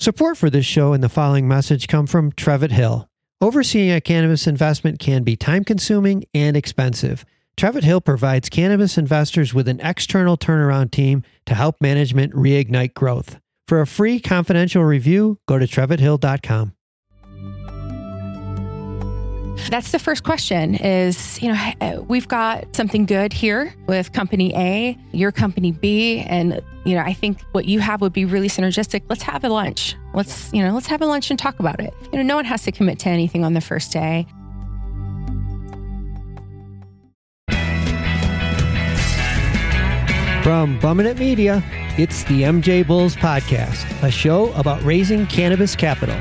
Support for this show and the following message come from Trevitt Hill. Overseeing a cannabis investment can be time consuming and expensive. Trevitt Hill provides cannabis investors with an external turnaround team to help management reignite growth. For a free confidential review, go to trevitthill.com. That's the first question is, you know, uh, we've got something good here with company A, your company B, and you know, I think what you have would be really synergistic. Let's have a lunch. Let's, you know, let's have a lunch and talk about it. You know, no one has to commit to anything on the first day. From Bumminett Media, it's the MJ Bulls Podcast, a show about raising cannabis capital.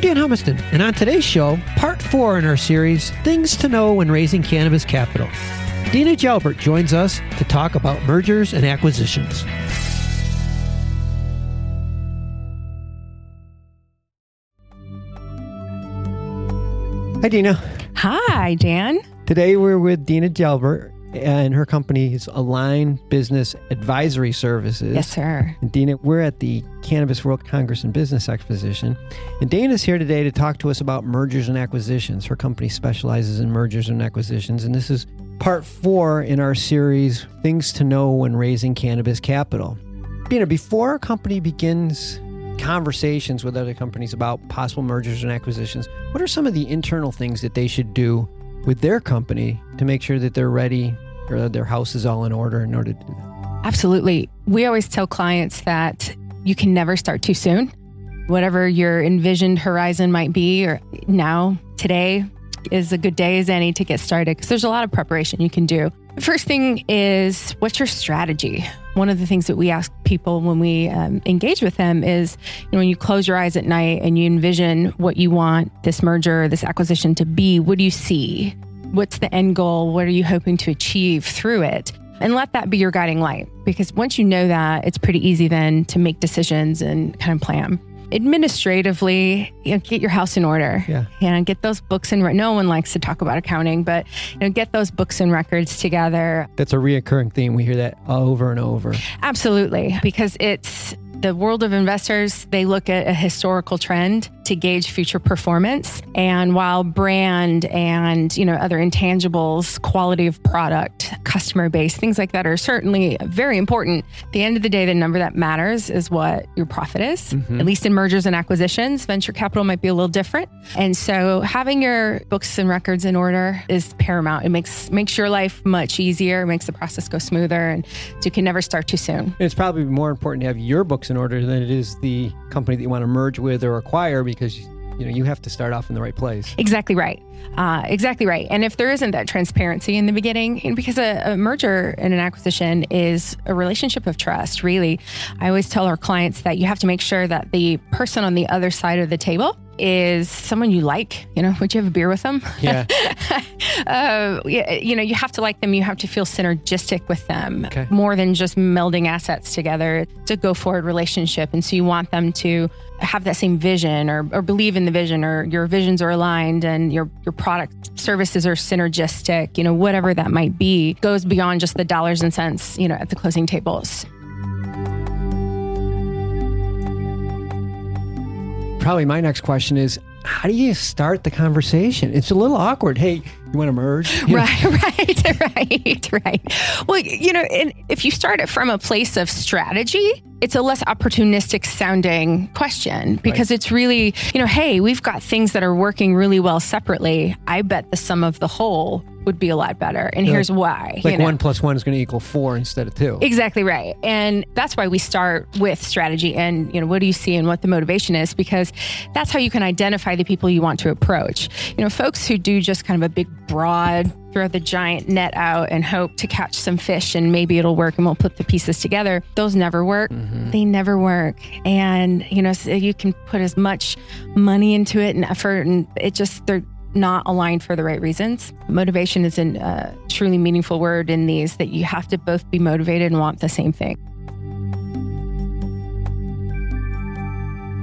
I'm Dan Humiston, and on today's show, part four in our series, Things to Know When Raising Cannabis Capital. Dina Jalbert joins us to talk about mergers and acquisitions. Hi, Dina. Hi, Dan. Today we're with Dina Jalbert and her company is Align Business Advisory Services. Yes, sir. And Dina, we're at the Cannabis World Congress and Business Exposition. And Dana's here today to talk to us about mergers and acquisitions. Her company specializes in mergers and acquisitions. And this is part four in our series, Things to Know When Raising Cannabis Capital. Dina, before a company begins conversations with other companies about possible mergers and acquisitions, what are some of the internal things that they should do with their company to make sure that they're ready or that their house is all in order in order to do that. Absolutely. We always tell clients that you can never start too soon. Whatever your envisioned horizon might be, or now, today is a good day as any to get started because there's a lot of preparation you can do. The first thing is what's your strategy? One of the things that we ask people when we um, engage with them is, you know, when you close your eyes at night and you envision what you want this merger, this acquisition to be, what do you see? What's the end goal? What are you hoping to achieve through it? And let that be your guiding light because once you know that, it's pretty easy then to make decisions and kind of plan administratively, you know, get your house in order. Yeah. And get those books and no one likes to talk about accounting, but you know, get those books and records together. That's a reoccurring theme. We hear that over and over. Absolutely, because it's the world of investors, they look at a historical trend to gauge future performance. And while brand and, you know, other intangibles, quality of product, customer base, things like that are certainly very important. At the end of the day, the number that matters is what your profit is. Mm-hmm. At least in mergers and acquisitions, venture capital might be a little different. And so having your books and records in order is paramount. It makes makes your life much easier, makes the process go smoother and so you can never start too soon. It's probably more important to have your books in order than it is the company that you want to merge with or acquire because you know you have to start off in the right place. Exactly right. Uh, exactly right. And if there isn't that transparency in the beginning, because a, a, merger and an acquisition is a relationship of trust, really, I always tell our clients that you have to make sure that the person on the other side of the table is someone you like. You know, would you have a beer with them? Yeah. uh, you know, you have to like them. You have to feel synergistic with them okay. more than just melding assets together. It's a go forward relationship. And so you want them to have that same vision or, or believe in the vision or your visions are aligned and your, your product services are synergistic, you know, whatever that might be, goes beyond just the dollars and cents, you know, at the closing tables. Probably my next question is how do you start the conversation? It's a little awkward. Hey, you want to merge? right, right, right, right. Well, you know, if you start it from a place of strategy, it's a less opportunistic sounding question because right. it's really, you know, hey, we've got things that are working really well separately. I bet the sum of the whole would be a lot better. And yeah, here's why. Like you know? one plus one is going to equal four instead of two. Exactly right. And that's why we start with strategy and, you know, what do you see and what the motivation is, because that's how you can identify the people you want to approach. You know, folks who do just kind of a big, broad, throw the giant net out and hope to catch some fish and maybe it'll work and we'll put the pieces together. Those never work. Mm-hmm. They never work. And, you know, so you can put as much money into it and effort and it just, they're, not aligned for the right reasons. Motivation is a uh, truly meaningful word in these that you have to both be motivated and want the same thing.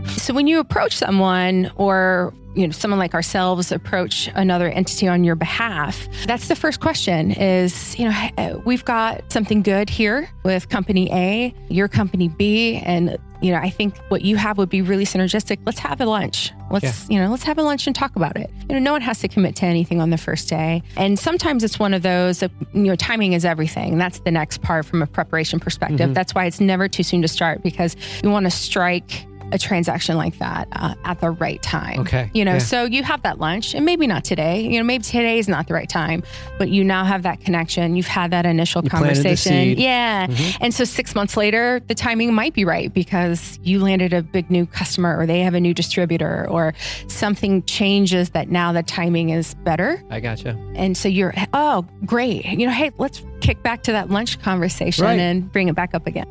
So when you approach someone or you know someone like ourselves approach another entity on your behalf, that's the first question is, you know, uh, we've got something good here with company A, your company B, and you know, I think what you have would be really synergistic. Let's have a lunch. Let's, yeah. you know, let's have a lunch and talk about it. You know, no one has to commit to anything on the first day. And sometimes it's one of those that, you know, timing is everything. That's the next part from a preparation perspective. Mm-hmm. That's why it's never too soon to start because you want to strike a transaction like that uh, at the right time. Okay. You know, yeah. so you have that lunch and maybe not today, you know, maybe today is not the right time, but you now have that connection. You've had that initial you conversation. Yeah. Mm-hmm. And so six months later, the timing might be right because you landed a big new customer or they have a new distributor or something changes that now the timing is better. I gotcha. And so you're, oh, great. You know, hey, let's kick back to that lunch conversation right. and bring it back up again.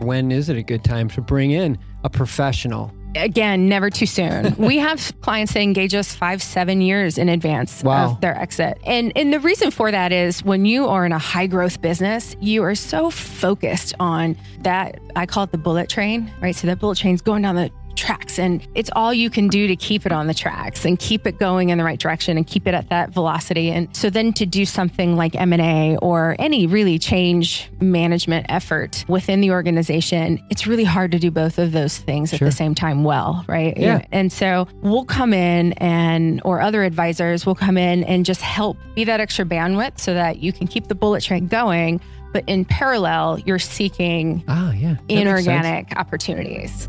When is it a good time to bring in a professional? Again, never too soon. we have clients that engage us five, seven years in advance wow. of their exit. And, and the reason for that is when you are in a high growth business, you are so focused on that. I call it the bullet train, right? So that bullet train's going down the tracks. And it's all you can do to keep it on the tracks and keep it going in the right direction and keep it at that velocity. And so then to do something like M&A or any really change management effort within the organization it's really hard to do both of those things sure. at the same time well right? Yeah. And so we'll come in and or other advisors will come in and just help be that extra bandwidth so that you can keep the bullet train going but in parallel you're seeking ah, yeah. inorganic opportunities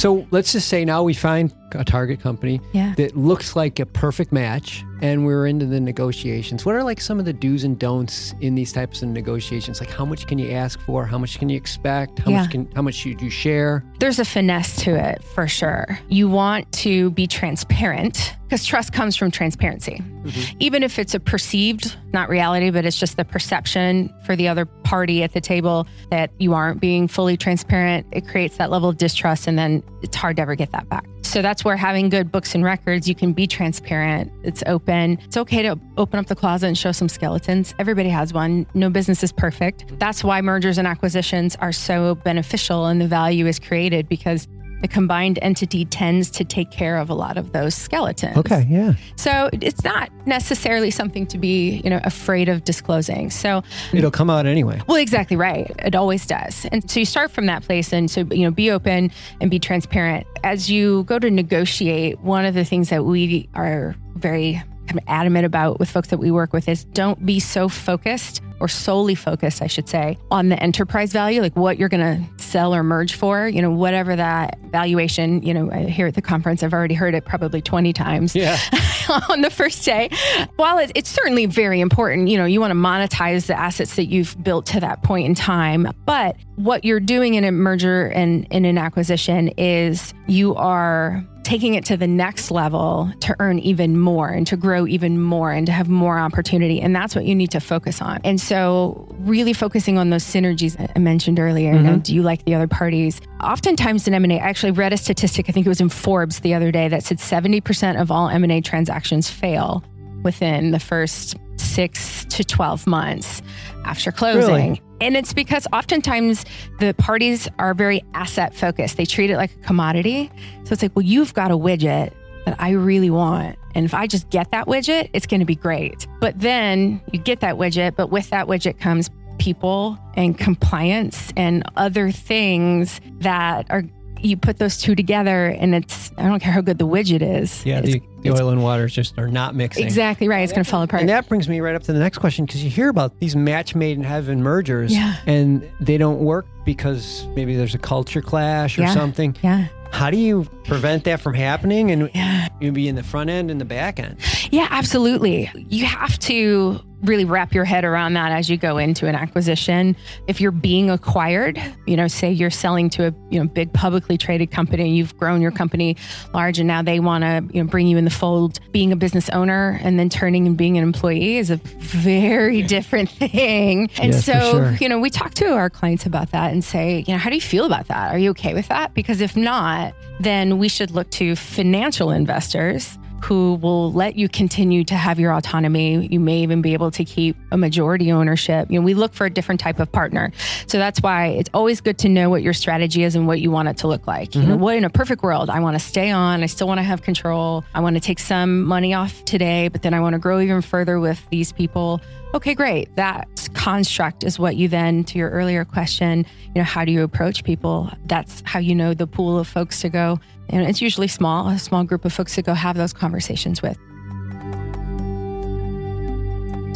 So let's just say now we find a target company yeah. that looks like a perfect match and we're into the negotiations. What are like some of the do's and don'ts in these types of negotiations? Like how much can you ask for? How much can you expect? How yeah. much can how much should you share? There's a finesse to it for sure. You want to be transparent because trust comes from transparency. Mm-hmm. Even if it's a perceived, not reality, but it's just the perception for the other party at the table that you aren't being fully transparent, it creates that level of distrust and then it's hard to ever get that back. So that's where having good books and records, you can be transparent. It's open. It's okay to open up the closet and show some skeletons. Everybody has one. No business is perfect. That's why mergers and acquisitions are so beneficial and the value is created because the combined entity tends to take care of a lot of those skeletons. Okay, yeah. So it's not necessarily something to be, you know, afraid of disclosing. So it'll come out anyway. Well, exactly right. It always does. And so you start from that place and so you know, be open and be transparent. As you go to negotiate, one of the things that we are very kind of adamant about with folks that we work with is don't be so focused or solely focused, I should say, on the enterprise value, like what you're going to sell or merge for, you know, whatever that valuation, you know, here at the conference, I've already heard it probably 20 times yeah. on the first day. While it, it's certainly very important, you know, you want to monetize the assets that you've built to that point in time. But what you're doing in a merger and in an acquisition is you are taking it to the next level to earn even more and to grow even more and to have more opportunity. And that's what you need to focus on. And so, really focusing on those synergies I mentioned earlier. Mm-hmm. You know, do you like the other parties? Oftentimes in M&A, I actually read a statistic, I think it was in Forbes the other day, that said 70% of all M&A transactions fail within the first six to 12 months after closing. Really? And it's because oftentimes the parties are very asset focused. They treat it like a commodity. So it's like, well, you've got a widget that I really want. And if I just get that widget, it's going to be great. But then you get that widget, but with that widget comes people and compliance and other things that are you put those two together and it's I don't care how good the widget is. Yeah, the, the oil and water just are not mixing. Exactly right. It's going to fall apart. And that brings me right up to the next question because you hear about these match made in heaven mergers yeah. and they don't work because maybe there's a culture clash or yeah. something. Yeah. How do you prevent that from happening and yeah. you be in the front end and the back end? Yeah, absolutely. You have to really wrap your head around that as you go into an acquisition. If you're being acquired, you know, say you're selling to a you know big publicly traded company, you've grown your company large, and now they want to you know bring you in the fold. Being a business owner and then turning and being an employee is a very different thing. And yes, so sure. you know, we talk to our clients about that and say, you know, how do you feel about that? Are you okay with that? Because if not, then we should look to financial investors who will let you continue to have your autonomy. You may even be able to keep a majority ownership. You know, we look for a different type of partner. So that's why it's always good to know what your strategy is and what you want it to look like. Mm-hmm. You know, what in a perfect world, I want to stay on, I still want to have control. I want to take some money off today, but then I want to grow even further with these people. Okay, great. That construct is what you then, to your earlier question, you know, how do you approach people? That's how you know the pool of folks to go. And it's usually small, a small group of folks to go have those conversations with.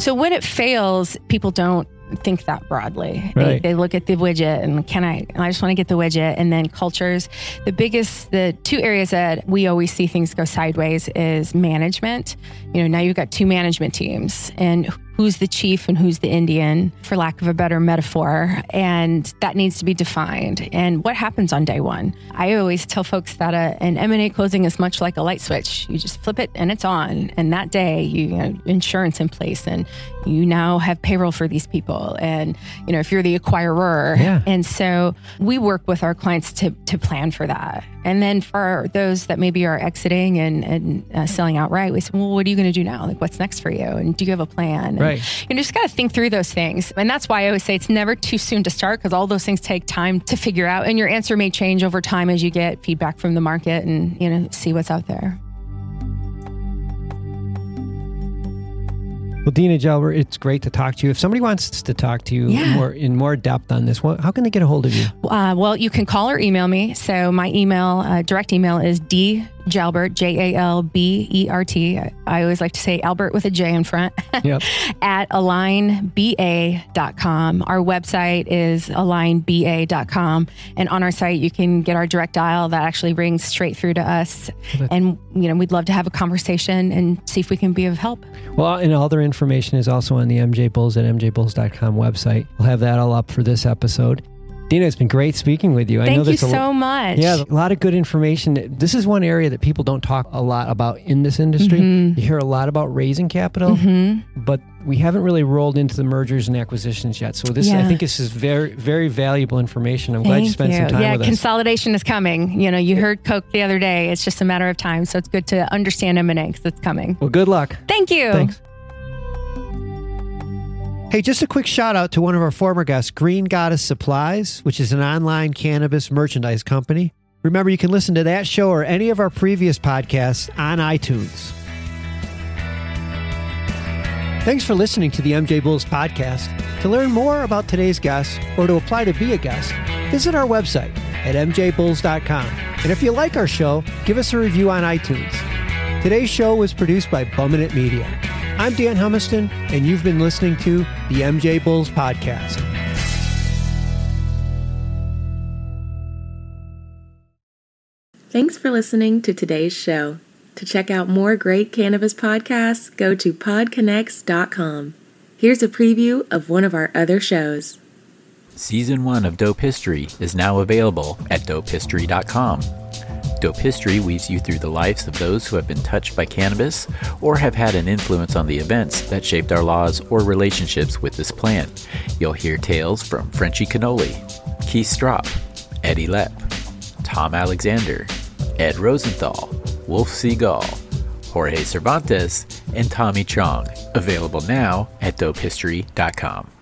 So when it fails, people don't think that broadly. Right. They, they, look at the widget and can I, I just want to get the widget. And then cultures, the biggest, the two areas that we always see things go sideways is management. You know, now you've got two management teams and who's the chief and who's the Indian, for lack of a better metaphor. And that needs to be defined. And what happens on day one? I always tell folks that a, an M&A closing is much like a light switch. You just flip it and it's on. And that day, you, you know, insurance in place and you now have payroll for these people. And, you know, if you're the acquirer. Yeah. And so we work with our clients to, to plan for that. And then for those that maybe are exiting and, and uh, selling outright, we say, well, what are you going to do now? Like, what's next for you? And do you have a plan? Right. You just got to think through those things. And that's why I always say it's never too soon to start because all those things take time to figure out. And your answer may change over time as you get feedback from the market and, you know, see what's out there. Well, Dina Jalbert, it's great to talk to you. If somebody wants to talk to you yeah. more in more depth on this, how can they get a hold of you? Uh, well, you can call or email me. So my email, uh, direct email is d Jalbert, J A L B E R T. I always like to say Albert with a J in front, yep. at alignba.com. Our website is alignba.com. And on our site, you can get our direct dial that actually rings straight through to us. And, you know, we'd love to have a conversation and see if we can be of help. Well, and all their information is also on the MJ Bulls at mjbulls.com website. We'll have that all up for this episode. Dina, it's been great speaking with you. Thank I know you so lo- much. Yeah, a lot of good information. This is one area that people don't talk a lot about in this industry. Mm-hmm. You hear a lot about raising capital, mm-hmm. but we haven't really rolled into the mergers and acquisitions yet. So this, yeah. I think, this is very, very valuable information. I'm Thank glad you spent you. some time yeah, with us. Yeah, consolidation is coming. You know, you heard Coke the other day. It's just a matter of time. So it's good to understand M&A because it's coming. Well, good luck. Thank you. Thanks. Hey, just a quick shout out to one of our former guests, Green Goddess Supplies, which is an online cannabis merchandise company. Remember, you can listen to that show or any of our previous podcasts on iTunes. Thanks for listening to the MJ Bulls podcast. To learn more about today's guest or to apply to be a guest, visit our website at mjbulls.com. And if you like our show, give us a review on iTunes. Today's show was produced by Bumminant Media. I'm Dan Humiston, and you've been listening to the MJ Bulls Podcast. Thanks for listening to today's show. To check out more great cannabis podcasts, go to podconnects.com. Here's a preview of one of our other shows. Season 1 of Dope History is now available at dopehistory.com. Dope History weaves you through the lives of those who have been touched by cannabis or have had an influence on the events that shaped our laws or relationships with this plant. You'll hear tales from Frenchy Cannoli, Keith Stroup, Eddie Lepp, Tom Alexander, Ed Rosenthal, Wolf Seagal, Jorge Cervantes, and Tommy Chong. Available now at dopehistory.com.